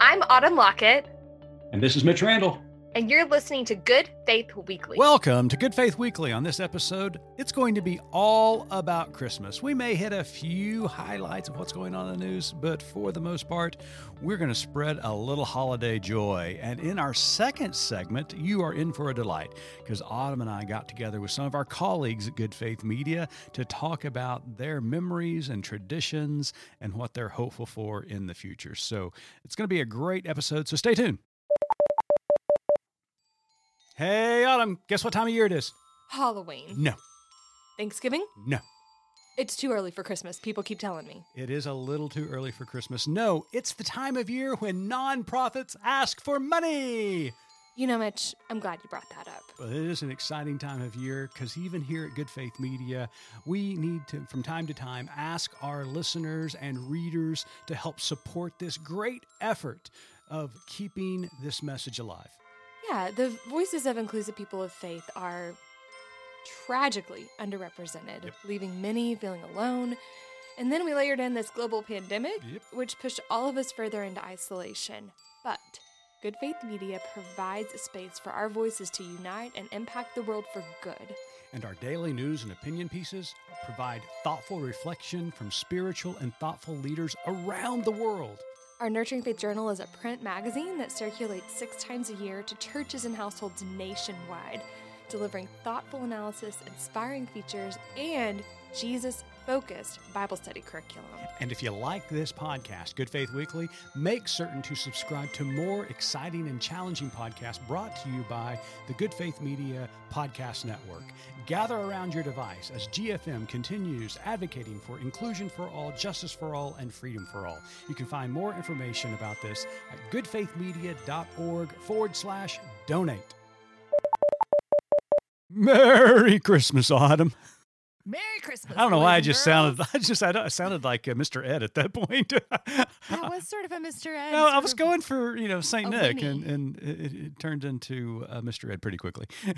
I'm Autumn Lockett, And this is Mitch Randall. And you're listening to Good Faith Weekly. Welcome to Good Faith Weekly. On this episode, it's going to be all about Christmas. We may hit a few highlights of what's going on in the news, but for the most part, we're going to spread a little holiday joy. And in our second segment, you are in for a delight because Autumn and I got together with some of our colleagues at Good Faith Media to talk about their memories and traditions and what they're hopeful for in the future. So it's going to be a great episode, so stay tuned. Hey, Autumn, guess what time of year it is? Halloween. No, Thanksgiving? no. It's too early for Christmas. People keep telling me. It is a little too early for Christmas. No, it's the time of year when nonprofits ask for money. You know, Mitch, I'm glad you brought that up. But it is an exciting time of year because even here at Good Faith Media, we need to, from time to time, ask our listeners and readers to help support this great effort of keeping this message alive. Yeah, the voices of inclusive people of faith are tragically underrepresented, Yep. leaving many feeling alone. And then we layered in this global pandemic, Yep. which pushed all of us further into isolation. But Good Faith Media provides a space for our voices to unite and impact the world for good. And our daily news and opinion pieces provide thoughtful reflection from spiritual and thoughtful leaders around the world. Our Nurturing Faith Journal is a print magazine that circulates six times a year to churches and households nationwide, delivering thoughtful analysis, inspiring features, and Jesus focused Bible study curriculum. And if you like this podcast, Good Faith Weekly, make certain to subscribe to more exciting and challenging podcasts brought to you by the Good Faith Media Podcast Network. Gather around your device as GFM continues advocating for inclusion for all, justice for all, and freedom for all. You can find more information about this at goodfaithmedia.org forward slash donate. Merry Christmas, Autumn. Merry Christmas. I don't know why I just girls. sounded. I just I, don't- I sounded like uh, Mr. Ed at that point. That was sort of a Mr. Ed. no, I was going for you know Saint Nick, Winnie. and and it, it turned into uh, Mr. Ed pretty quickly.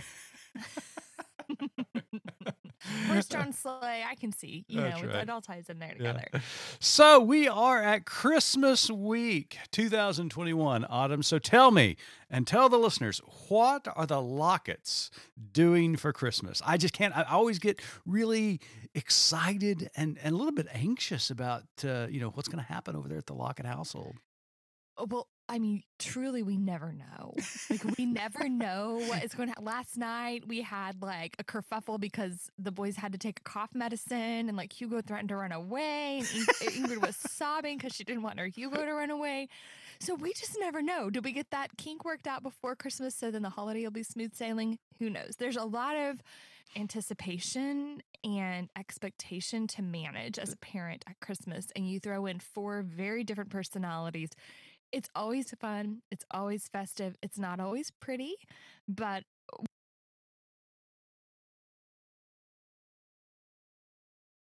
Where's John Slay? I can see. You That's know, right. it all ties in there Yeah. together. So we are at Christmas week 2021, Autumn. So tell me and tell the listeners what are the Locketts doing for Christmas? I just can't. I always get really excited and, and a little bit anxious about uh, you know what's going to happen over there at the Lockett household. Oh, well, I mean, truly, we never know. Like, we never know what is going to happen. Last night, we had like a kerfuffle because the boys had to take a cough medicine, and like Hugo threatened to run away. And Ing- Ingrid was sobbing because she didn't want her Hugo to run away. So we just never know. Do we get that kink worked out before Christmas so then the holiday will be smooth sailing? Who knows? There's a lot of anticipation and expectation to manage as a parent at Christmas, and you throw in four very different personalities. It's always fun. It's always festive. It's not always pretty, but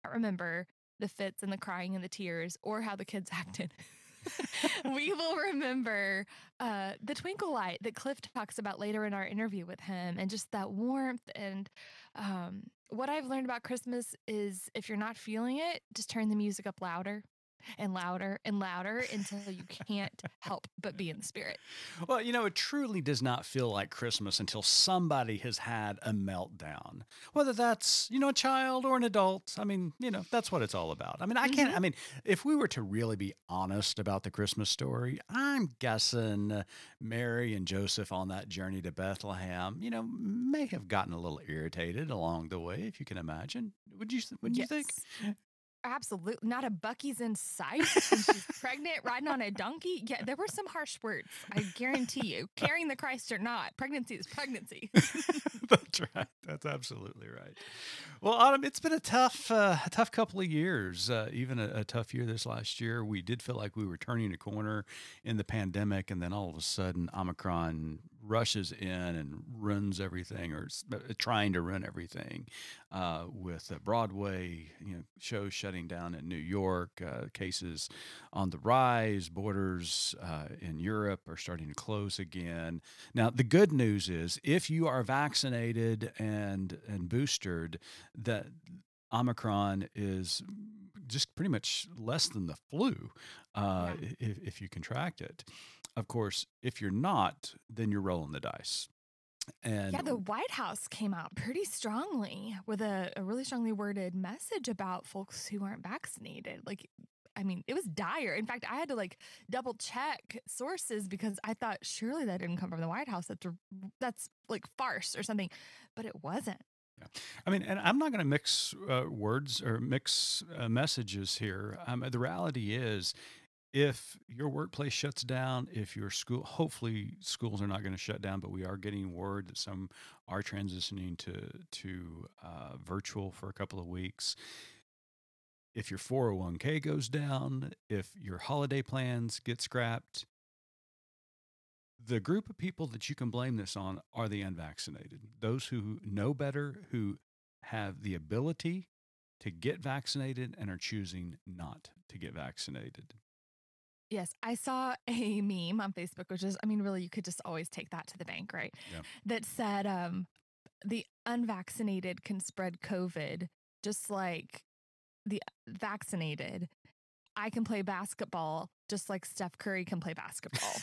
I remember the fits and the crying and the tears or how the kids acted. we will remember uh, the twinkle light that Cliff talks about later in our interview with him, and just that warmth. And um, what I've learned about Christmas is if you're not feeling it, just turn the music up louder and louder and louder until you can't help but be in the spirit. Well, you know, it truly does not feel like Christmas until somebody has had a meltdown. Whether that's, you know, a child or an adult. I mean, you know, that's what it's all about. I mean, I can't, I mean, if we were to really be honest about the Christmas story, I'm guessing uh, Mary and Joseph on that journey to Bethlehem, you know, may have gotten a little irritated along the way, if you can imagine. Would you, would you think? Absolutely. Not a Buc-ee's in sight. and she's pregnant, riding on a donkey. Yeah, there were some harsh words. I guarantee you. Carrying the Christ or not, pregnancy is pregnancy. That's right. That's absolutely right. Well, Autumn, it's been a tough, uh, a tough couple of years. Uh, even a, a tough year this last year. We did feel like we were turning a corner in the pandemic, and then all of a sudden, Omicron rushes in and runs everything, or uh, trying to run everything, uh, with uh, Broadway, you know, shows shutting down in New York, uh, cases on the rise, borders uh, in Europe are starting to close again. Now, the good news is if you are vaccinated and and boosted, that Omicron is just pretty much less than the flu uh, if, if you contract it. Of course, if you're not, then you're rolling the dice. And yeah, the White House came out pretty strongly with a, a really strongly worded message about folks who aren't vaccinated. Like, I mean, it was dire. In fact, I had to like double check sources because I thought surely that didn't come from the White House. That's that's like farce or something, but it wasn't. Yeah. I mean, and I'm not going to mix uh, words or mix uh, messages here. Um, the reality is, if your workplace shuts down, if your school, hopefully schools are not going to shut down, but we are getting word that some are transitioning to to uh, virtual for a couple of weeks. If your 401k goes down, if your holiday plans get scrapped, the group of people that you can blame this on are the unvaccinated. Those who know better, who have the ability to get vaccinated and are choosing not to get vaccinated. Yes, I saw a meme on Facebook, which is, I mean, really, you could just always take that to the bank, right? Yeah. That said, um, the unvaccinated can spread COVID just like the vaccinated. I can play basketball just like Steph Curry can play basketball.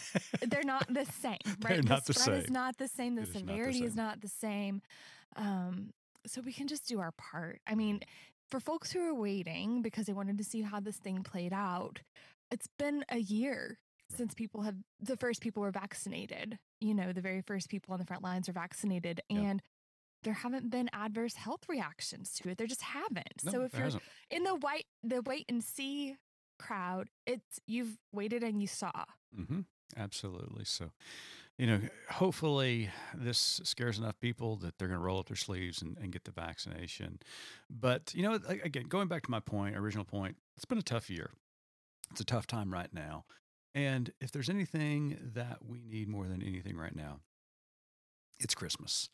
They're not the same, right? They're not the the spread same. is not the same. The It is not the severity is same. not the same. Um, so we can just do our part. I mean, for folks who are waiting because they wanted to see how this thing played out, it's been a year since people have the first people were vaccinated. You know, the very first people on the front lines are vaccinated, Yeah. and there haven't been adverse health reactions to it. There just haven't. No, so if you're hasn't. in the white the wait and see crowd, it's you've waited and you saw. hmm Absolutely. So, you know, hopefully this scares enough people that they're going to roll up their sleeves and, and get the vaccination. But, you know, again, going back to my point, original point, it's been a tough year. It's a tough time right now. And if there's anything that we need more than anything right now, it's Christmas.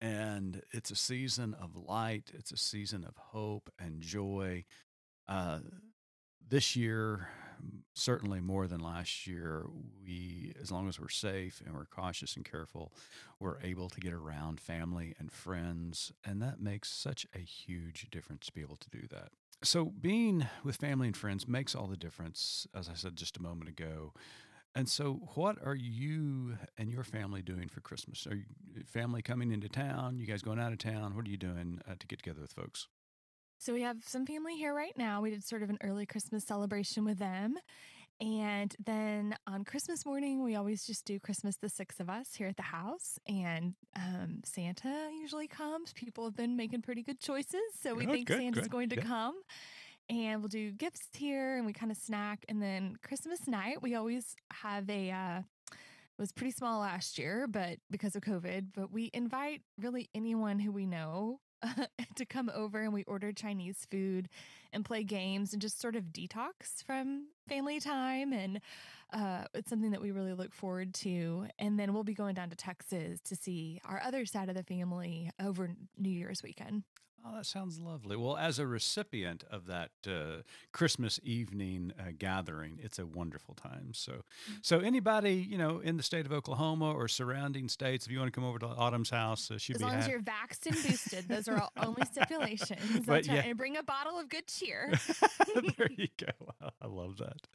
And it's a season of light, it's a season of hope and joy. Uh, this year, certainly more than last year, we, as long as we're safe and we're cautious and careful, we're able to get around family and friends. And that makes such a huge difference to be able to do that. So, being with family and friends makes all the difference, as I said just a moment ago. And so, what are you and your family doing for Christmas? Are you family coming into town? You guys going out of town? What are you doing uh, to get together with folks? So we have some family here right now. We did sort of an early Christmas celebration with them. And then on Christmas morning, we always just do Christmas, the six of us here at the house. And um, Santa usually comes. People have been making pretty good choices. So we Good, think good, Santa's good. going to Yeah. come. And we'll do gifts here and we kind of snack. And then Christmas night, we always have a, uh, it was pretty small last year, but because of COVID, but we invite really anyone who we know to come over and we order Chinese food and play games and just sort of detox from family time. And uh, it's something that we really look forward to. And then we'll be going down to Texas to see our other side of the family over New Year's weekend. Oh, that sounds lovely. Well, as a recipient of that uh, Christmas evening uh, gathering, it's a wonderful time. So, so anybody you know in the state of Oklahoma or surrounding states, if you want to come over to Autumn's house, uh, she'd As be long as you're vaxxed and boosted, those are all only stipulations. But right. yeah. And bring a bottle of good cheer. there you go. I love that.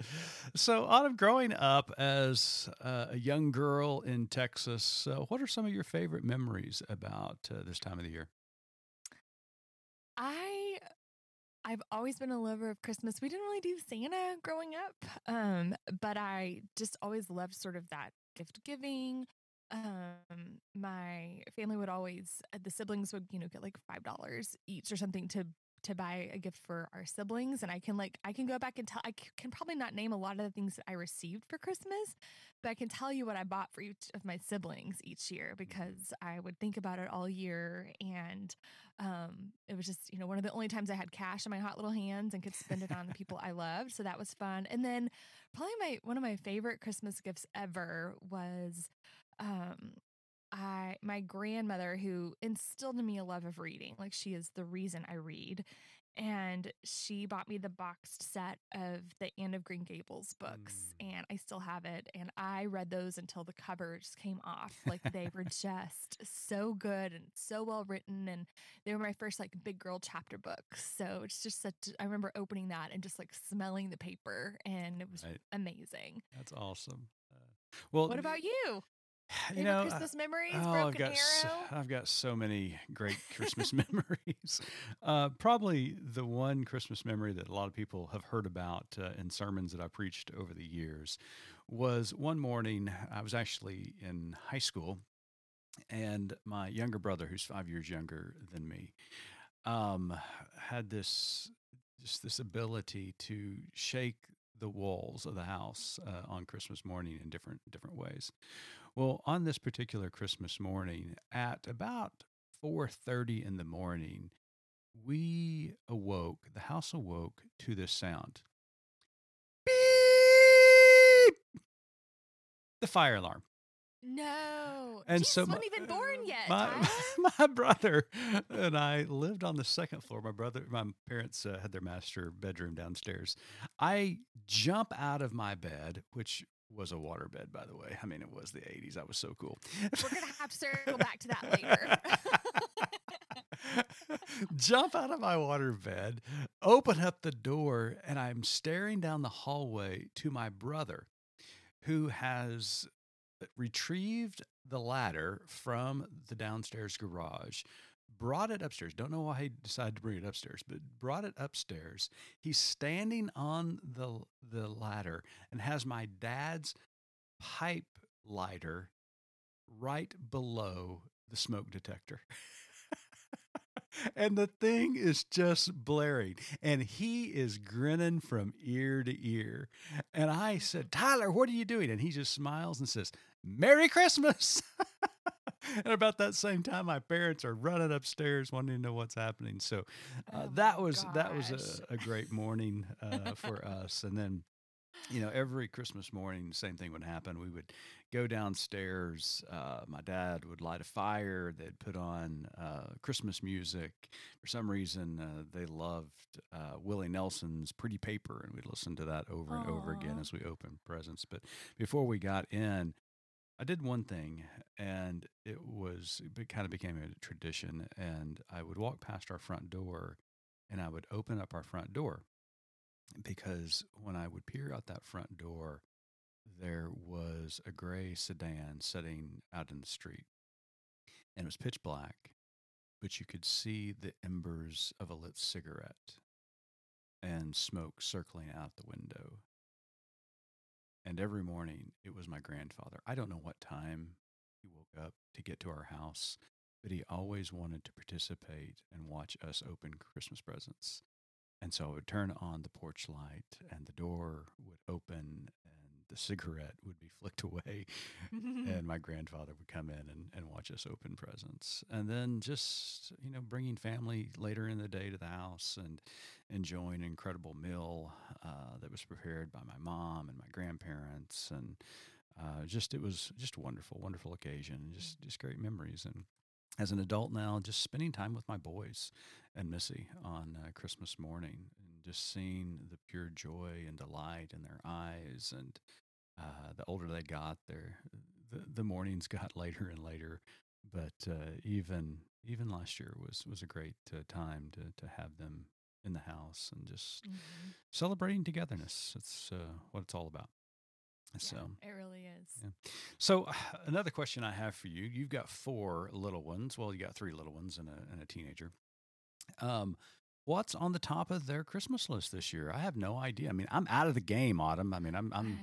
So, Autumn, growing up as uh, a young girl in Texas, uh, what are some of your favorite memories about uh, this time of the year? I I've always been a lover of Christmas. We didn't really do Santa growing up, um, but I just always loved sort of that gift giving. Um, my family would always uh, the siblings would you know get like five dollars each or something to to buy a gift for our siblings and i can like i can go back and tell I can probably not name a lot of the things that i received for christmas but i can tell you what i bought for each of my siblings each year because i would think about it all year and um, it was just you know one of the only times I had cash in my hot little hands and could spend it on the people I loved. So that was fun. And then probably my one of my favorite Christmas gifts ever was um, I my grandmother who instilled in me a love of reading. Like she is the reason I read. And she bought me the boxed set of the Anne of Green Gables books, and I still have it. And I read those until the covers came off. Like they were just so good and so well written. And they were my first like big girl chapter books. So it's just such, I remember opening that and just like smelling the paper, and it was Right. amazing. That's awesome. Uh, Well, What about you? You know, uh, Christmas memories? Oh, I've got so, I've got so many great Christmas memories. Uh, probably the one Christmas memory that a lot of people have heard about uh, in sermons that I preached over the years was one morning. I was actually in high school, and my younger brother, who's five years younger than me, um, had this just this ability to shake the walls of the house uh, on Christmas morning in different different ways. Well, on this particular Christmas morning, at about four thirty in the morning, we awoke. The house awoke to this sound. Beep! The fire alarm. No. And Jesus so my- wasn't even born yet. my Tyler. my brother and I lived on the second floor. My brother, my parents uh, had their master bedroom downstairs. I jump out of my bed, which was a waterbed, by the way. I mean, it was the '80s. That was so cool. We're gonna have to circle back to that later. jump out of my waterbed, open up the door, and I'm staring down the hallway to my brother, who has uh, retrieved the ladder from the downstairs garage, brought it upstairs. Don't know why he decided to bring it upstairs, but brought it upstairs. He's standing on the the ladder and has my dad's pipe lighter right below the smoke detector. and the thing is just blaring and he is grinning from ear to ear and i said tyler what are you doing and he just smiles and says merry christmas and about that same time my parents are running upstairs wanting to know what's happening so uh, Oh that was that was a, a great morning uh, for us and then you know, every Christmas morning, the same thing would happen. We would go downstairs. Uh, my dad would light a fire. They'd put on uh, Christmas music. For some reason, uh, they loved uh, Willie Nelson's Pretty Paper, and we'd listen to that over and over again as we opened presents. But before we got in, I did one thing, and it was it kind of became a tradition. And I would walk past our front door, and I would open up our front door because when I would peer out that front door, there was a gray sedan sitting out in the street. And it was pitch black, but you could see the embers of a lit cigarette and smoke circling out the window. And every morning it was my grandfather. I don't know what time he woke up to get to our house, but he always wanted to participate and watch us open Christmas presents. And so I would turn on the porch light and the door would open and the cigarette would be flicked away and my grandfather would come in and, and watch us open presents. And then just, you know, bringing family later in the day to the house and enjoying an incredible meal uh, that was prepared by my mom and my grandparents. And uh, just, it was just a wonderful, wonderful occasion and just, just great memories. And as an adult now, just spending time with my boys and Missy on uh, Christmas morning and just seeing the pure joy and delight in their eyes. And uh, the older they got, their the, the mornings got later and later. But uh, even even last year was was a great uh, time to to have them in the house and just Mhm. celebrating togetherness. It's uh, what it's all about. So. Yeah, it really is. Yeah. So another question I have for you: You've got four little ones. Well, you got three little ones and a and a teenager. Um, what's on the top of their Christmas list this year? I have no idea. I mean, I'm out of the game, Autumn. I mean, I'm I'm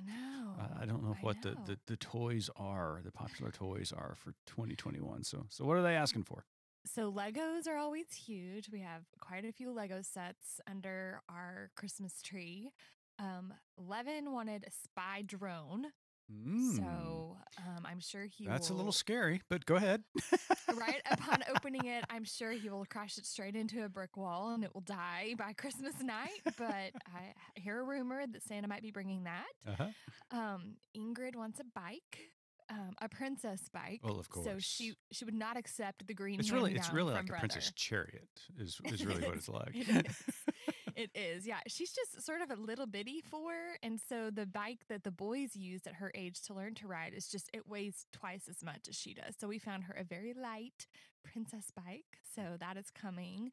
I. Don't know I what the, the the toys are, the popular toys are for 2021. So so what are they asking for? So Legos are always huge. We have quite a few Lego sets under our Christmas tree. Um, Levin wanted a spy drone, Mm, so um, I'm sure he. that's a little scary, but go ahead. right upon opening it. I'm sure he will crash it straight into a brick wall and it will die by Christmas night. But I hear a rumor that Santa might be bringing that. Uh-huh. Um, Ingrid wants a bike. Um, a princess bike. Well, of course. So she she would not accept the green. It's really it's really from like a princess chariot is is really what it's like. It. It is. Yeah. She's just sort of a little bitty for. And so the bike that the boys used at her age to learn to ride is just, it weighs twice as much as she does. So we found her a very light princess bike. So that is coming.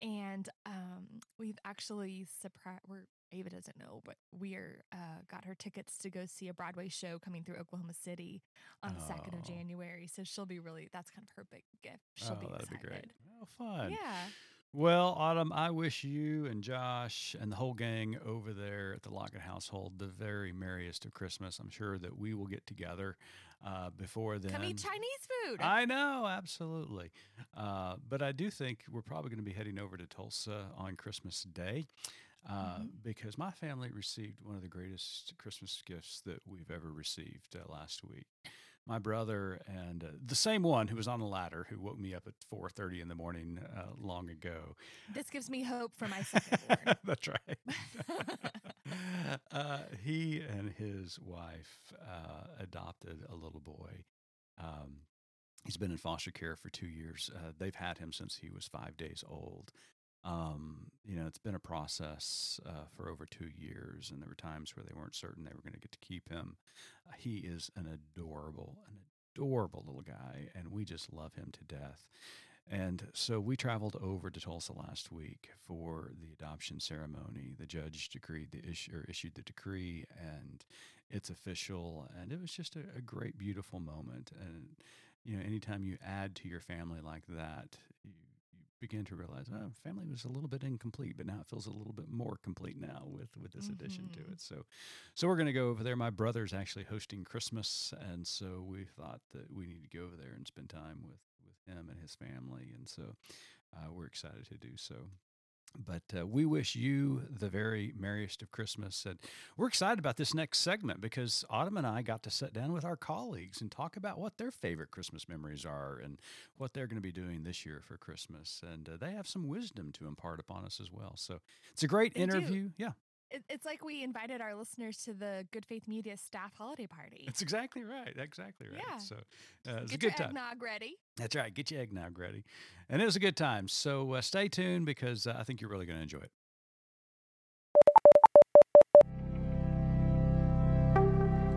And um, we've actually surprised, we're Ava doesn't know, but we're uh, got her tickets to go see a Broadway show coming through Oklahoma City on the second of Oh. January. So she'll be really that's kind of her big gift. She'll oh, be that'd excited. be great. Oh, fun. Yeah. Well, Autumn, I wish you and Josh and the whole gang over there at the Lockett household the very merriest of Christmas. I'm sure that we will get together uh, before then. Come eat Chinese food. I know, absolutely. Uh, but I do think we're probably going to be heading over to Tulsa on Christmas Day uh, Mhm. because my family received one of the greatest Christmas gifts that we've ever received uh, last week. My brother and uh, the same one who was on the ladder who woke me up at 4:30 in the morning uh, long ago. this gives me hope for my second born. That's right. uh, he and his wife uh, adopted a little boy. Um, he's been in foster care for two years. Uh, they've had him since he was five days old. Um, you know, it's been a process uh, for over two years, and there were times where they weren't certain they were going to get to keep him. Uh, he is an adorable, an adorable little guy, and we just love him to death. And so we traveled over to Tulsa last week for the adoption ceremony. The judge decreed the issue or issued the decree, and it's official. And it was just a, a great, beautiful moment. And you know, anytime you add to your family like that, you, you begin to realize, oh, family was a little bit incomplete, but now it feels a little bit more complete now with with this addition to Mhm. it. So, so we're going to go over there. My brother's actually hosting Christmas, and so we thought that we need to go over there and spend time with with him and his family, and so uh, we're excited to do so. But uh, we wish you the very merriest of Christmas, and we're excited about this next segment because Autumn and I got to sit down with our colleagues and talk about what their favorite Christmas memories are and what they're going to be doing this year for Christmas, and uh, they have some wisdom to impart upon us as well. So it's a great They do. interview. Yeah, It, it's like we invited our listeners to the Good Faith Media staff holiday party. that's exactly right. Exactly right. Yeah. So uh, it's a good your time. eggnog ready. That's right. Get your eggnog ready. And it was a good time. So uh, stay tuned because uh, I think you're really going to enjoy it.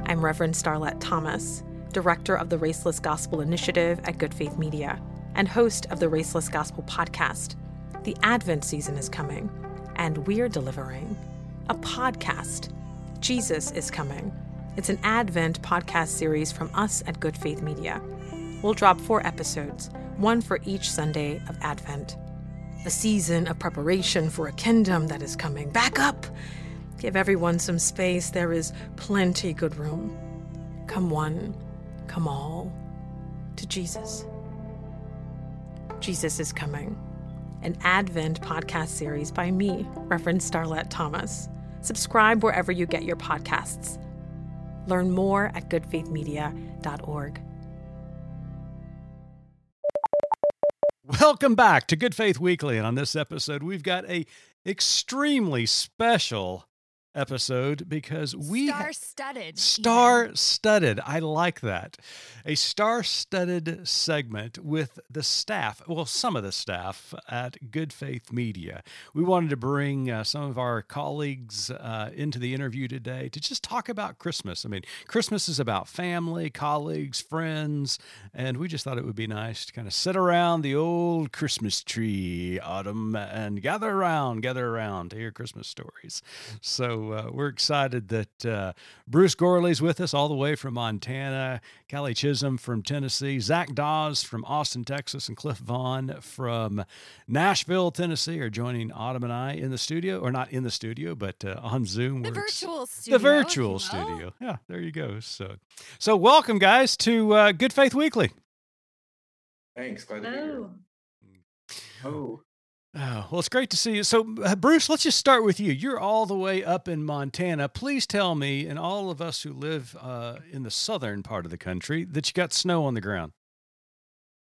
I'm Reverend Starlette Thomas, Director of the Raceless Gospel Initiative at Good Faith Media and host of the Raceless Gospel podcast. The Advent season is coming, and we're delivering a podcast. Jesus is coming. It's an Advent podcast series from us at Good Faith Media. We'll drop four episodes, one for each Sunday of Advent. A season of preparation for a kingdom that is coming. Back up! Give everyone some space. There is plenty good room. Come one, come all, to Jesus. Jesus is Coming, an Advent podcast series by me, Reverend Starlette Thomas. Subscribe wherever you get your podcasts. Learn more at goodfaithmedia.org. Welcome back to Good Faith Weekly. And on this episode, we've got a extremely special episode because we Star studded. Star studded. I like that. A star studded segment with the staff, well, some of the staff at Good Faith Media. We wanted to bring uh, some of our colleagues uh, into the interview today to just talk about Christmas. I mean, Christmas is about family, colleagues, friends, and we just thought it would be nice to kind of sit around the old Christmas tree, Autumn, and gather around, gather around to hear Christmas stories. So uh, we're excited that uh, Bruce Gourley's with us all the way from Montana, Cally Chisholm from Tennessee, Zach Dawes from Austin, Texas, and Cliff Vaughn from Nashville, Tennessee are joining Autumn and I in the studio, or not in the studio, but uh, on Zoom. The We're ex- virtual studio. the virtual if you studio. Yeah, there you go. So, so welcome guys to uh, Good Faith Weekly. Thanks. Glad to be here. Oh, Oh, well, it's great to see you. So, uh, Bruce, let's just start with you. You're all the way up in Montana. Please tell me, and all of us who live uh, in the southern part of the country, that you got snow on the ground.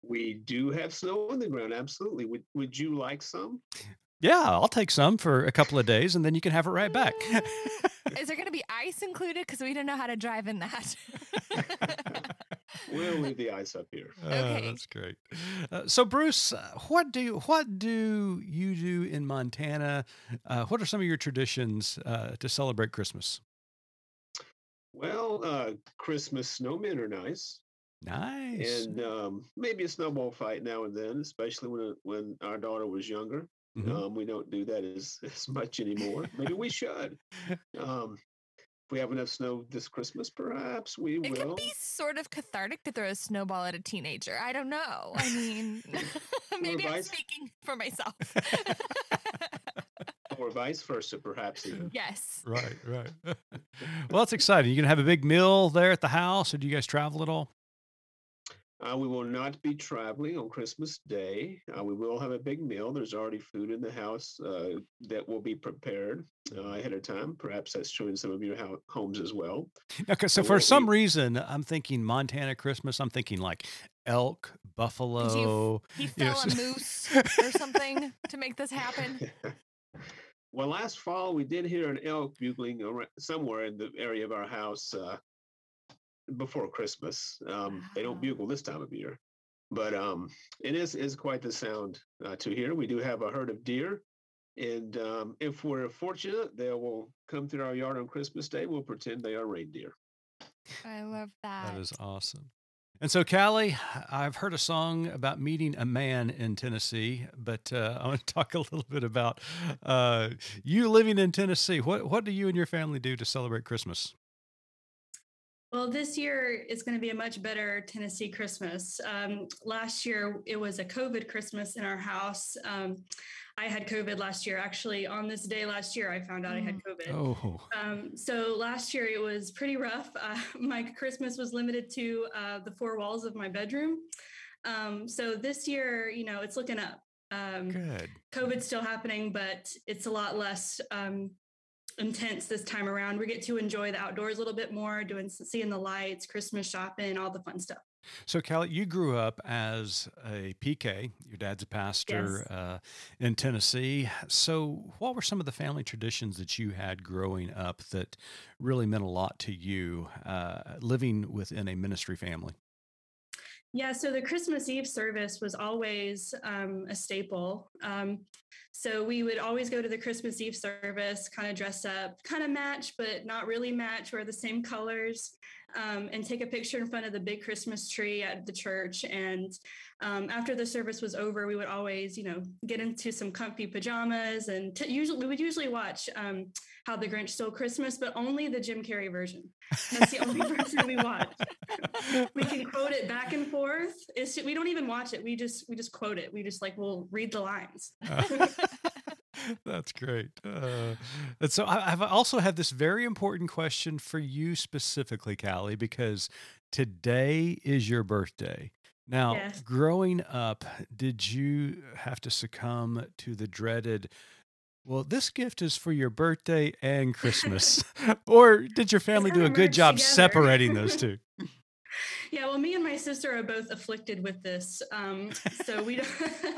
we do have snow on the ground. Absolutely. Would Would you like some? Yeah, I'll take some for a couple of days, and then you can have it right back. Is there going to be ice included? Because we don't know how to drive in that. We'll leave the ice up here. Oh, Okay. that's great. Uh, so, Bruce, uh, what do you, what do you do in Montana? Uh, what are some of your traditions uh, to celebrate Christmas? Well, uh, Christmas snowmen are nice, Nice. and um, maybe a snowball fight now and then, especially when when our daughter was younger. Mhm. Um, we don't do that as, as much anymore. Maybe we should. Um, if we have enough snow this Christmas, perhaps we It will. could be sort of cathartic to throw a snowball at a teenager. I don't know. I mean, maybe I'm vice- speaking for myself. Or vice versa, perhaps even. yes. Right, right. well, that's exciting. You gonna have a big meal there at the house, or do you guys travel at all? Uh, we will not be traveling on Christmas Day. Uh, we will have a big meal. There's already food in the house uh, that will be prepared uh, ahead of time. Perhaps that's true in some of your ho- homes as well. Okay, so Well, for we- some reason, I'm thinking Montana Christmas. I'm thinking like elk, buffalo. He you fell know, a s- moose or something to make this happen. well, last fall we did hear an elk bugling ar- somewhere in the area of our house uh, before Christmas. Um, They don't bugle this time of year, but um, it is is quite the sound uh, to hear. We do have a herd of deer, and um, if we're fortunate, they will come through our yard on Christmas Day. We'll pretend they are reindeer. I love that. That is awesome. And so, Cally, I've heard a song about meeting a man in Tennessee, but uh, I want to talk a little bit about uh, you living in Tennessee. What what do you and your family do to celebrate Christmas? Well, this year is going to be a much better Tennessee Christmas. Um, last year, it was a COVID Christmas in our house. Um, I had COVID last year. Actually, on this day last year, I found out I had COVID. Oh, Um, so last year it was pretty rough. Uh, my Christmas was limited to uh, the four walls of my bedroom. Um, so this year, you know, it's looking up. Um, good. COVID's still happening, but it's a lot less um, intense this time around. We get to enjoy the outdoors a little bit more, doing seeing the lights, Christmas shopping, all the fun stuff. So, Cally, you grew up as a PK. Your dad's a pastor uh, in Tennessee. So, what were some of the family traditions that you had growing up that really meant a lot to you, uh, living within a ministry family? Yeah, so the Christmas Eve service was always um, a staple. Um, so we would always go to the Christmas Eve service, kind of dress up, kind of match, but not really match, wear the same colors, um, and take a picture in front of the big Christmas tree at the church. And um, after the service was over, we would always, you know, get into some comfy pajamas, and t- usually we would usually watch um, How the Grinch Stole Christmas, but only the Jim Carrey version. That's the only version we watch we can quote it back and forth. It's we don't even watch it. We just we just quote it. We just like we'll read the lines. That's great. Uh, and so I, I've also had this very important question for you specifically, Cally, because today is your birthday. Now, Yes. growing up, did you have to succumb to the dreaded, well, this gift is for your birthday and Christmas? or did your family do a good job together. separating those two? Yeah, well, me and my sister are both afflicted with this. Um, so we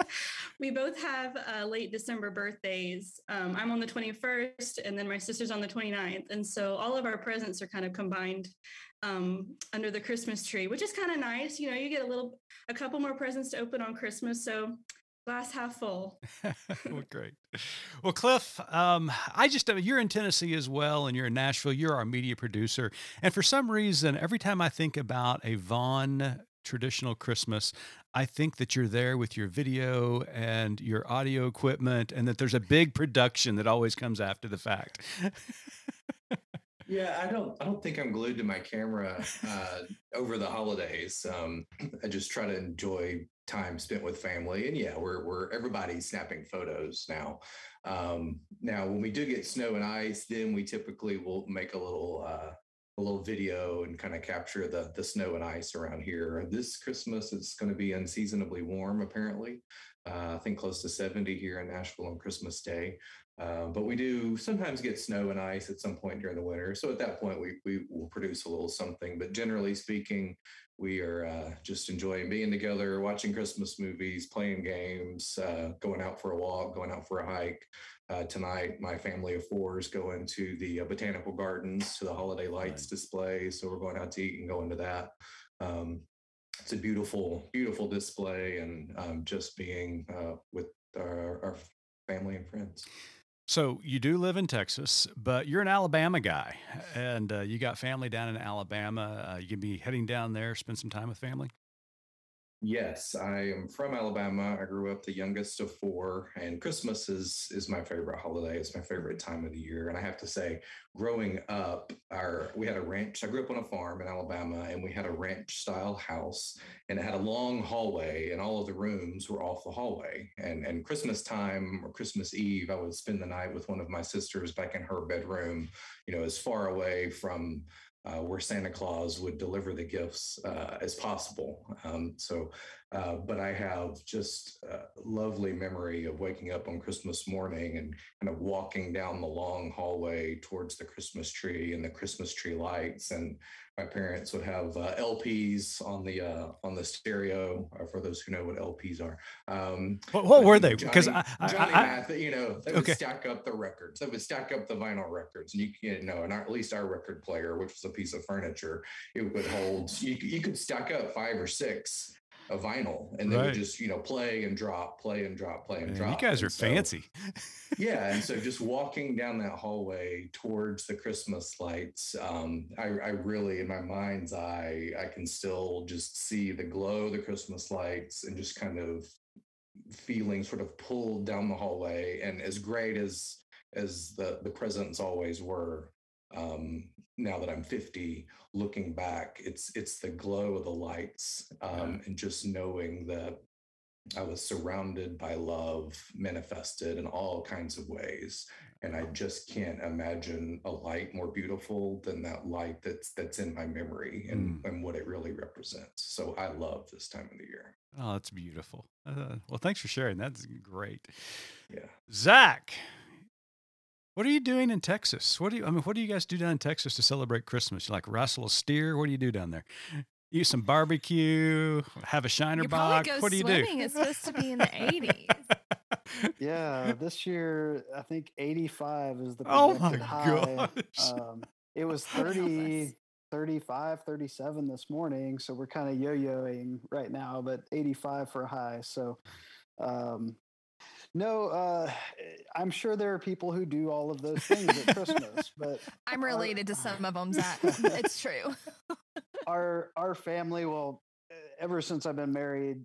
we both have uh, late December birthdays. Um, I'm on the 21st, and then my sister's on the 29th, and so all of our presents are kind of combined um, under the Christmas tree, which is kind of nice. You know, you get a little, a couple more presents to open on Christmas. So glass half full. well, great. Well, Cliff, um, I just you're in Tennessee as well, and you're in Nashville. You're our media producer, and for some reason, every time I think about a Vaughn traditional Christmas, I think that you're there with your video and your audio equipment, and that there's a big production that always comes after the fact. Yeah, I don't. I don't think I'm glued to my camera uh, over the holidays. Um, I just try to enjoy time spent with family, and yeah, we're we're everybody's snapping photos now. Um, now, when we do get snow and ice, then we typically will make a little uh, a little video and kind of capture the the snow and ice around here. This Christmas, it's going to be unseasonably warm, apparently. Uh, I think close to 70 here in Nashville on Christmas Day. Uh, but we do sometimes get snow and ice at some point during the winter. So at that point, we, we will produce a little something. But generally speaking, we are uh, just enjoying being together, watching Christmas movies, playing games, uh, going out for a walk, going out for a hike. Uh, tonight, my family of four is going to the uh, botanical gardens to the holiday lights display. So we're going out to eat and going to that. Um, it's a beautiful, beautiful display, and um, just being uh, with our, our family and friends. So you do live in Texas, but you're an Alabama guy, and uh, you got family down in Alabama. Uh, you can be heading down there, spend some time with family. Yes, I am from Alabama. I grew up the youngest of four, and Christmas is is my favorite holiday. It's my favorite time of the year. And I have to say, growing up, our we had a ranch. I grew up on a farm in Alabama, and we had a ranch style house, and it had a long hallway, and all of the rooms were off the hallway. And and Christmas time or Christmas Eve, I would spend the night with one of my sisters back in her bedroom, you know, as far away from uh, where Santa Claus would deliver the gifts uh, as possible. Um, so, uh, but I have just a lovely memory of waking up on Christmas morning and kind of walking down the long hallway towards the Christmas tree and the Christmas tree lights and my parents would have uh, LPs on the uh, on the stereo. Uh, for those who know what LPs are, um, what, what were they? Because I, I, Johnny I, Math, you know, they would stack up the records. They would stack up the vinyl records, and you, you know, and our, at least our record player, which was a piece of furniture, it would hold. You, you could stack up five or six a vinyl and they right. would just you know play and drop play and drop play and Man, drop you guys and are so, fancy yeah and so just walking down that hallway towards the christmas lights um, I, I, really in my mind's eye i can still just see the glow of the christmas lights and just kind of feeling sort of pulled down the hallway and as great as as the the presents always were um, now that I'm 50, looking back, it's it's the glow of the lights um, and just knowing that I was surrounded by love manifested in all kinds of ways. And I just can't imagine a light more beautiful than that light that's that's in my memory and, mm. and what it really represents. So I love this time of the year. Oh, that's beautiful. Uh, well, thanks for sharing. That's great. Yeah. Zach, what are you doing in Texas? What do you? I mean, what do you guys do down in Texas to celebrate Christmas? You like wrestle a steer? What do you do down there? Eat some barbecue, have a shiner you box. Go what do you swimming. do? It's supposed to be in the eighties. yeah, this year I think eighty-five is the oh my high. Um, it was 30, 35, 37 this morning, so we're kind of yo-yoing right now, but eighty-five for a high. So um, no, uh, I'm sure there are people who do all of those things at Christmas, but I'm related our, to some of them. Zach, it's true. our our family, well, ever since I've been married,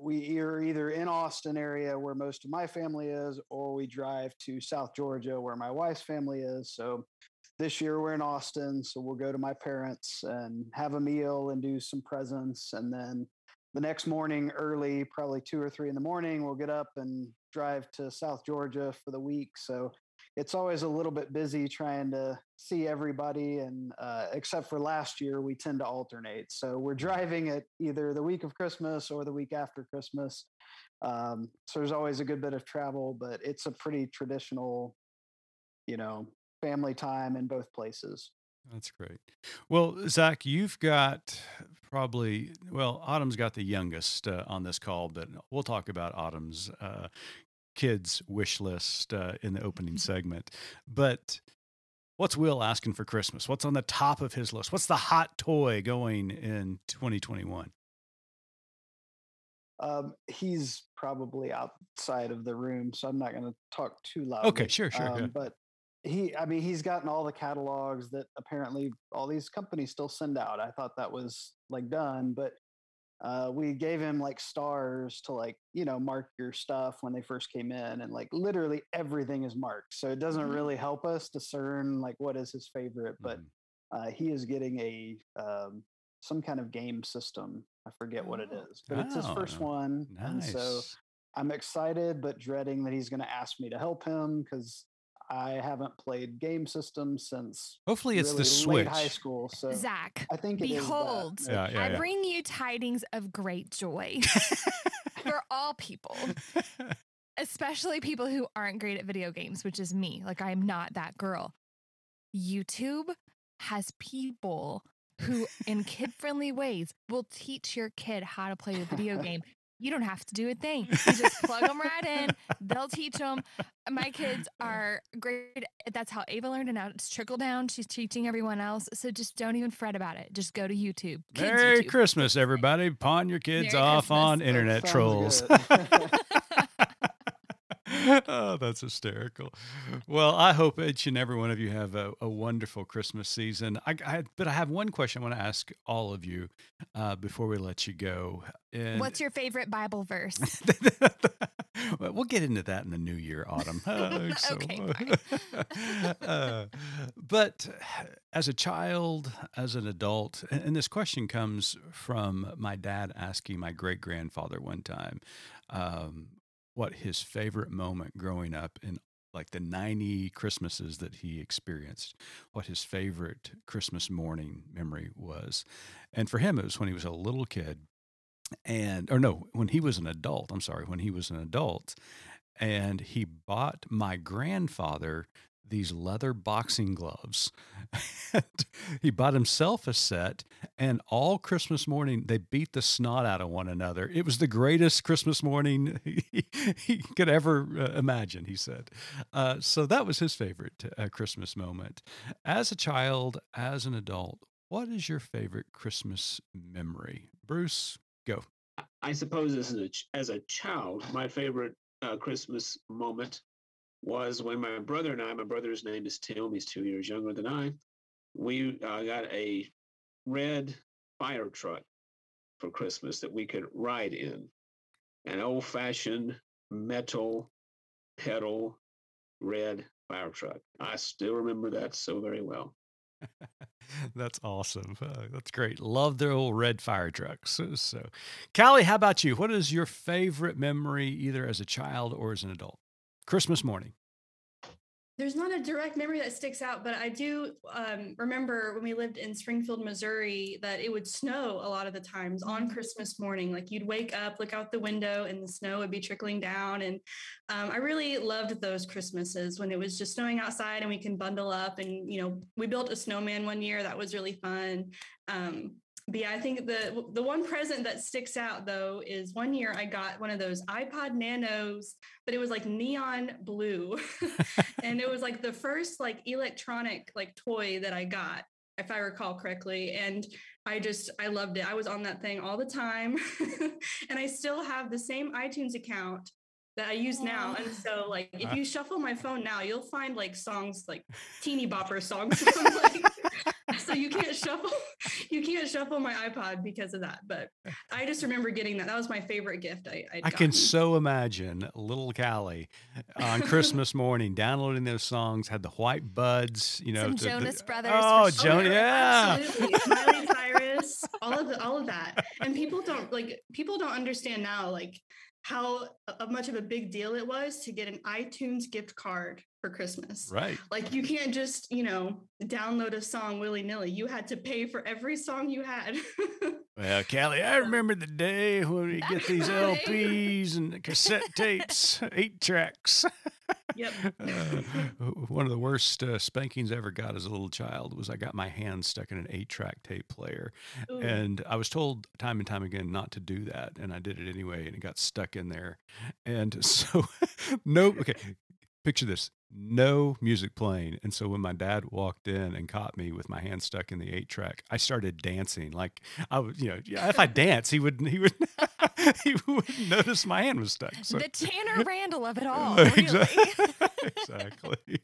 we are either in Austin area where most of my family is, or we drive to South Georgia where my wife's family is. So this year we're in Austin, so we'll go to my parents and have a meal and do some presents, and then the next morning early, probably two or three in the morning, we'll get up and drive to South Georgia for the week. So it's always a little bit busy trying to see everybody. And uh, except for last year, we tend to alternate. So we're driving at either the week of Christmas or the week after Christmas. Um, so there's always a good bit of travel, but it's a pretty traditional, you know, family time in both places. That's great. Well, Zach, you've got probably, well, Autumn's got the youngest uh, on this call, but we'll talk about Autumn's uh, kids' wish list uh, in the opening segment. But what's Will asking for Christmas? What's on the top of his list? What's the hot toy going in 2021? Um, he's probably outside of the room, so I'm not going to talk too loud. Okay, sure, sure. Um, but he i mean he's gotten all the catalogs that apparently all these companies still send out i thought that was like done but uh, we gave him like stars to like you know mark your stuff when they first came in and like literally everything is marked so it doesn't mm-hmm. really help us discern like what is his favorite but mm-hmm. uh, he is getting a um, some kind of game system i forget what it oh, but oh, it's his first one nice. and so i'm excited but dreading that he's going to ask me to help him because I haven't played game systems since. Hopefully, it's really the Switch. High school. So Zach, I think behold, yeah, yeah, I bring you tidings of great joy for all people, especially people who aren't great at video games, which is me. Like I'm not that girl. YouTube has people who, in kid-friendly ways, will teach your kid how to play a video game you don't have to do a thing. You just plug them right in. They'll teach them. My kids are great. That's how Ava learned, and now it's trickle down. She's teaching everyone else. So just don't even fret about it. Just go to YouTube. Kids Merry YouTube. Christmas, everybody. Pawn your kids Merry off Christmas. on internet trolls. oh, that's hysterical. Well, I hope each and every one of you have a, a wonderful Christmas season. I, I, but I have one question I want to ask all of you uh, before we let you go. And What's your favorite Bible verse? well, get into that in the new year, Autumn. Uh, so, okay. uh, but as a child, as an adult, and, and this question comes from my dad asking my great grandfather one time. Um, what his favorite moment growing up in like the 90 Christmases that he experienced, what his favorite Christmas morning memory was. And for him, it was when he was a little kid. And, or no, when he was an adult, I'm sorry, when he was an adult. And he bought my grandfather these leather boxing gloves. he bought himself a set, and all Christmas morning they beat the snot out of one another. It was the greatest Christmas morning he, he could ever uh, imagine, he said. Uh, so that was his favorite uh, Christmas moment. As a child, as an adult, what is your favorite Christmas memory? Bruce, go. I suppose as a, as a child, my favorite uh, Christmas moment was when my brother and I, my brother's name is Tim, he's two years younger than I, we uh, got a red fire truck for Christmas that we could ride in. An old fashioned metal pedal red fire truck. I still remember that so very well. that's awesome. Uh, that's great. Love the old red fire trucks. So, so, Cally, how about you? What is your favorite memory, either as a child or as an adult? Christmas morning? There's not a direct memory that sticks out, but I do um, remember when we lived in Springfield, Missouri, that it would snow a lot of the times on. Christmas morning. Like you'd wake up, look out the window, and the snow would be trickling down. And um, I really loved those Christmases when it was just snowing outside and we can bundle up. And, you know, we built a snowman one year. That was really fun. Um, but yeah, I think the the one present that sticks out though is one year I got one of those iPod Nanos, but it was like neon blue, and it was like the first like electronic like toy that I got, if I recall correctly, and I just I loved it. I was on that thing all the time, and I still have the same iTunes account that I use now. And so like if uh-huh. you shuffle my phone now, you'll find like songs like teeny bopper songs. like, so you can't shuffle you can't shuffle my iPod because of that. But I just remember getting that. That was my favorite gift I I'd i can so imagine little Cally on Christmas morning downloading those songs, had the white buds, you know, Some Jonas the, Brothers. Oh, Jonas, yeah. Absolutely. Miley Cyrus, all of the, all of that. And people don't like people don't understand now like how uh, much of a big deal it was to get an iTunes gift card for Christmas. Right. Like you can't just, you know, download a song willy nilly. You had to pay for every song you had. well, Cally, I remember the day when we get these LPs and cassette tapes, eight tracks. Yep. uh, one of the worst uh, spankings I ever got as a little child was I got my hand stuck in an eight track tape player. Ooh. And I was told time and time again not to do that. And I did it anyway, and it got stuck in there. And so, no, okay, picture this no music playing. And so when my dad walked in and caught me with my hand stuck in the eight track, I started dancing. Like I was, you know, if I dance, he would, he would, he wouldn't notice my hand was stuck. So. The Tanner Randall of it all. Really. exactly.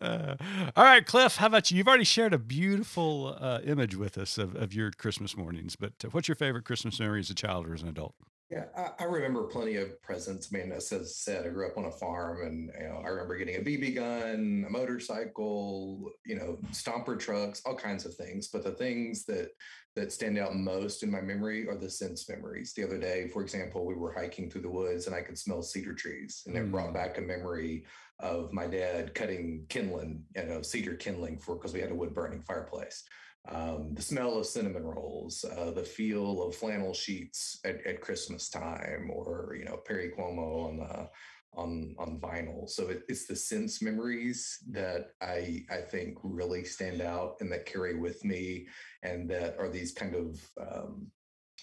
Uh, all right, Cliff, how about you? You've already shared a beautiful uh, image with us of, of your Christmas mornings, but uh, what's your favorite Christmas memory as a child or as an adult? Yeah, I, I, remember plenty of presents. I mean, as I said, I grew up on a farm, and you know, I remember getting a BB gun, a motorcycle, you know, stomper trucks, all kinds of things. But the things that that stand out most in my memory are the sense memories. The other day, for example, we were hiking through the woods, and I could smell cedar trees, and mm. it brought mm. back a memory of my dad cutting kindling, you know, cedar kindling for because we had a wood burning fireplace um, the smell of cinnamon rolls, uh, the feel of flannel sheets at, at, Christmas time, or you know Perry Como on the on on vinyl. So it, it's the sense memories that I I think really stand out and that carry with me, and that are these kind of um,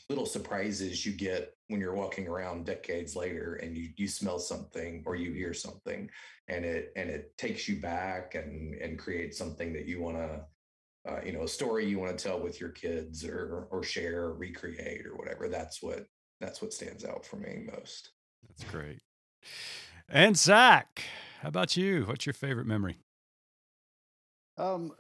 little surprises you get when you're walking around decades later and you you smell something or you hear something and it and it takes you back and and creates something that you want to uh, you know a story you want to tell with your kids or or share or recreate or whatever that's what that's what stands out for me most that's great And Zach, how about you? What's your favorite memory? Um,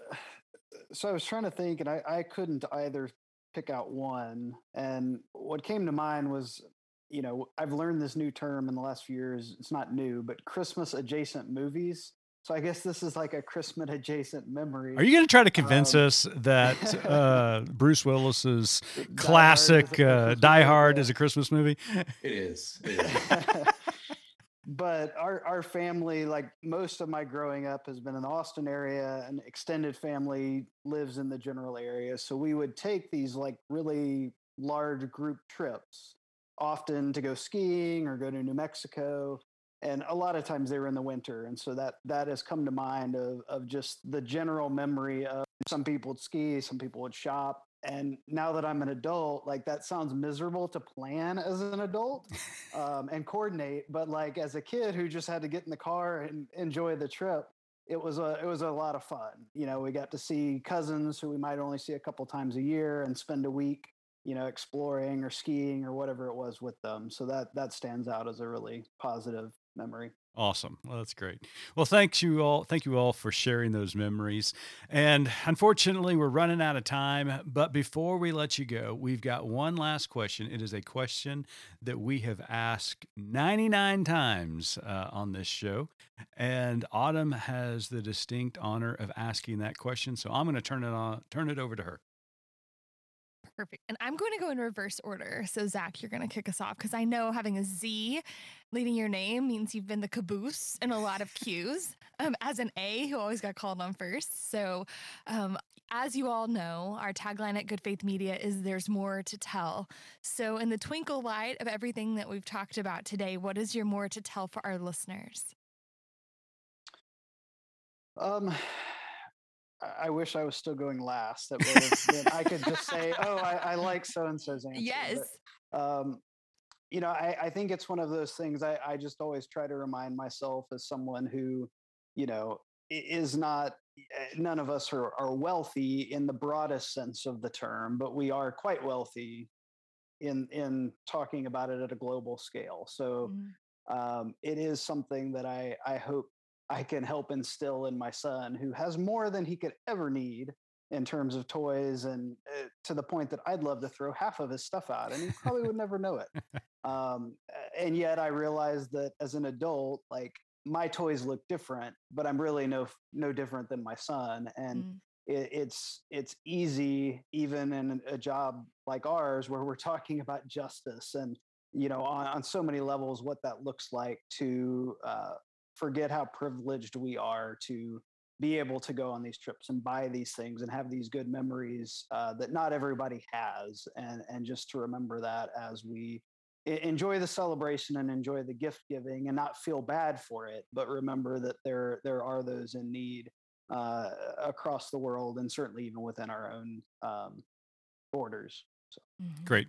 so I was trying to think, and I, I couldn't either pick out one. And what came to mind was, you know, I've learned this new term in the last few years. It's not new, but Christmas adjacent movies. So I guess this is like a Christmas adjacent memory. Are you going to try to convince um, us that uh, Bruce Willis's classic uh, Die Hard is a Christmas movie? It is. It is. but our our family, like most of my growing up, has been in the Austin area. An extended family lives in the general area, so we would take these like really large group trips, often to go skiing or go to New Mexico. And a lot of times they were in the winter, and so that that has come to mind of of just the general memory of some people would ski, some people would shop, and now that i'm an adult like that sounds miserable to plan as an adult um, and coordinate but like as a kid who just had to get in the car and enjoy the trip it was a it was a lot of fun. You know we got to see cousins who we might only see a couple times a year and spend a week you know exploring or skiing or whatever it was with them so that that stands out as a really positive memory Awesome. Well, that's great. Well, thanks you all. Thank you all for sharing those memories. And unfortunately, we're running out of time. But before we let you go, we've got one last question. It is a question that we have asked 99 times uh, on this show. And Autumn has the distinct honor of asking that question. So I'm going to turn it on, turn it over to her. Perfect. And I'm going to go in reverse order. So, Zach, you're going to kick us off because I know having a Z leading your name means you've been the caboose in a lot of queues. Um, as an A, who always got called on first. So, um, as you all know, our tagline at Good Faith Media is There's More to Tell. So, in the twinkle light of everything that we've talked about today, what is your more to tell for our listeners? Um, I wish I was still going last. That would I could just say, "Oh, I, I like so and so's answer." Yes. But, um, you know, I, I think it's one of those things. I, I just always try to remind myself as someone who, you know, is not. Eh, none of us are, are wealthy in the broadest sense of the term, but we are quite wealthy in in talking about it at a global scale. So. Mm. Um, it is something that I, I hope I can help instill in my son, who has more than he could ever need in terms of toys, and uh, to the point that I'd love to throw half of his stuff out, and he probably would never know it. Um, and yet, I realized that as an adult, like my toys look different, but I'm really no no different than my son, and mm. it, it's it's easy even in a job like ours where we're talking about justice and you know on, on so many levels what that looks like to uh, forget how privileged we are to be able to go on these trips and buy these things and have these good memories uh, that not everybody has and and just to remember that as we enjoy the celebration and enjoy the gift giving and not feel bad for it but remember that there there are those in need uh, across the world and certainly even within our own um, borders so. mm-hmm. great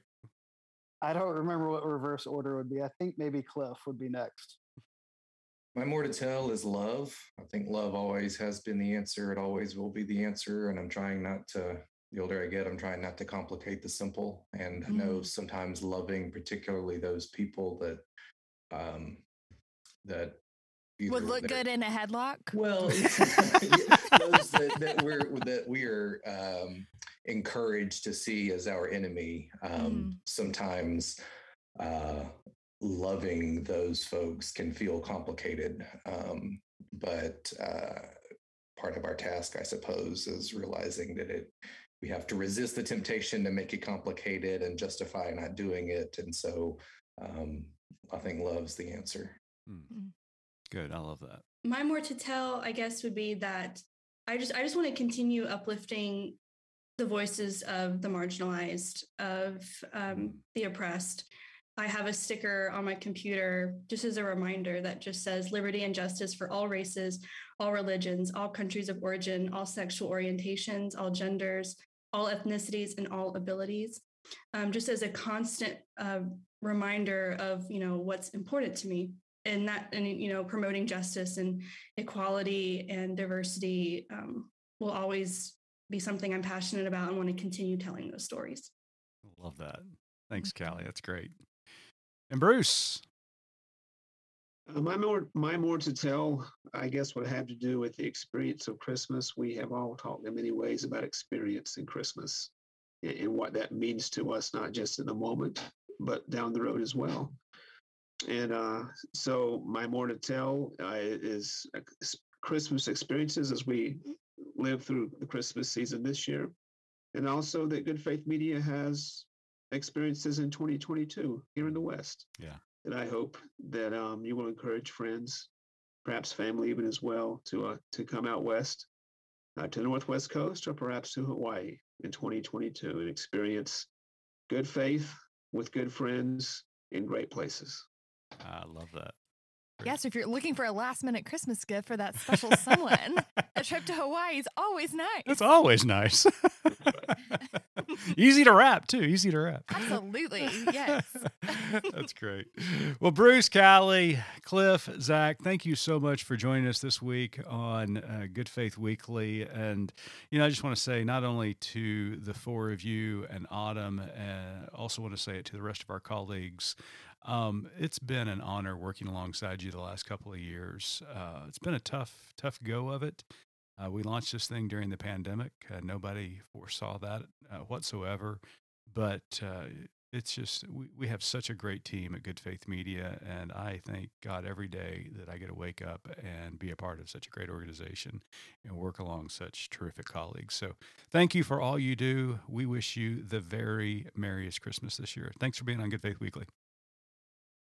i don't remember what reverse order would be i think maybe cliff would be next my more to tell is love. I think love always has been the answer. It always will be the answer. And I'm trying not to, the older I get, I'm trying not to complicate the simple and mm. know sometimes loving, particularly those people that, um, that would look good in a headlock. Well, those that, that, we're that we are um, encouraged to see as our enemy. Um, mm. Sometimes uh, loving those folks can feel complicated. Um, but uh, part of our task, I suppose, is realizing that it we have to resist the temptation to make it complicated and justify not doing it. And so um, I think love's the answer. Mm. Good. I love that. My more to tell, I guess, would be that I just I just want to continue uplifting the voices of the marginalized, of um, the oppressed, I have a sticker on my computer just as a reminder that just says liberty and justice for all races, all religions, all countries of origin, all sexual orientations, all genders, all ethnicities, and all abilities. Um, just as a constant uh, reminder of you know what's important to me and that and you know promoting justice and equality and diversity um, will always be something I'm passionate about and want to continue telling those stories. Love that. Thanks, Cally. That's great. And Bruce. Uh, my more, my more to tell, I guess, would have to do with the experience of Christmas. We have all talked in many ways about experience in Christmas and, and what that means to us, not just in the moment, but down the road as well. And uh, so, my more to tell uh, is Christmas experiences as we live through the Christmas season this year, and also that Good Faith Media has experiences in 2022 here in the West. Yeah. And I hope that um, you will encourage friends, perhaps family even as well, to uh, to come out west, uh, to the Northwest Coast, or perhaps to Hawaii in 2022 and experience good faith with good friends in great places. I love that. Yes, so if you're looking for a last minute Christmas gift for that special someone, a trip to Hawaii is always nice. It's always nice. Easy to wrap too. Easy to wrap. Absolutely. Yes. That's great. Well, Bruce, Cally, Cliff, Zach, thank you so much for joining us this week on uh, Good Faith Weekly. And, you know, I just want to say not only to the four of you and Autumn, uh, also want to say it to the rest of our colleagues. Um, it's been an honor working alongside you the last couple of years. Uh, it's been a tough, tough go of it. Uh, we launched this thing during the pandemic. Uh, nobody foresaw that uh, whatsoever. But uh, it's just, we, we have such a great team at Good Faith Media. And I thank God every day that I get to wake up and be a part of such a great organization and work along such terrific colleagues. So thank you for all you do. We wish you the very merriest Christmas this year. Thanks for being on Good Faith Weekly.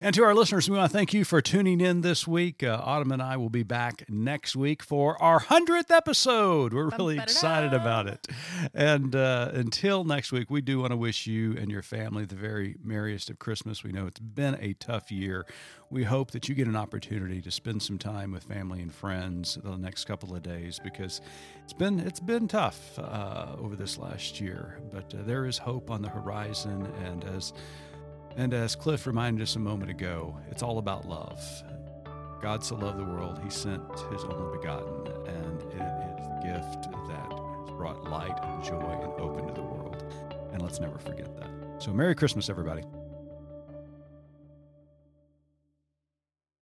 And to our listeners, we want to thank you for tuning in this week. Uh, Autumn and I will be back next week for our 100th episode. We're really excited about it. And uh, until next week, we do want to wish you and your family the very merriest of Christmas. We know it's been a tough year. We hope that you get an opportunity to spend some time with family and friends the next couple of days because it's been it's been tough uh, over this last year. But uh, there is hope on the horizon, and as and as Cliff reminded us a moment ago, it's all about love. God so loved the world, he sent his only begotten, and it is the gift that has brought light and joy and hope into the world. And let's never forget that. So, Merry Christmas, everybody.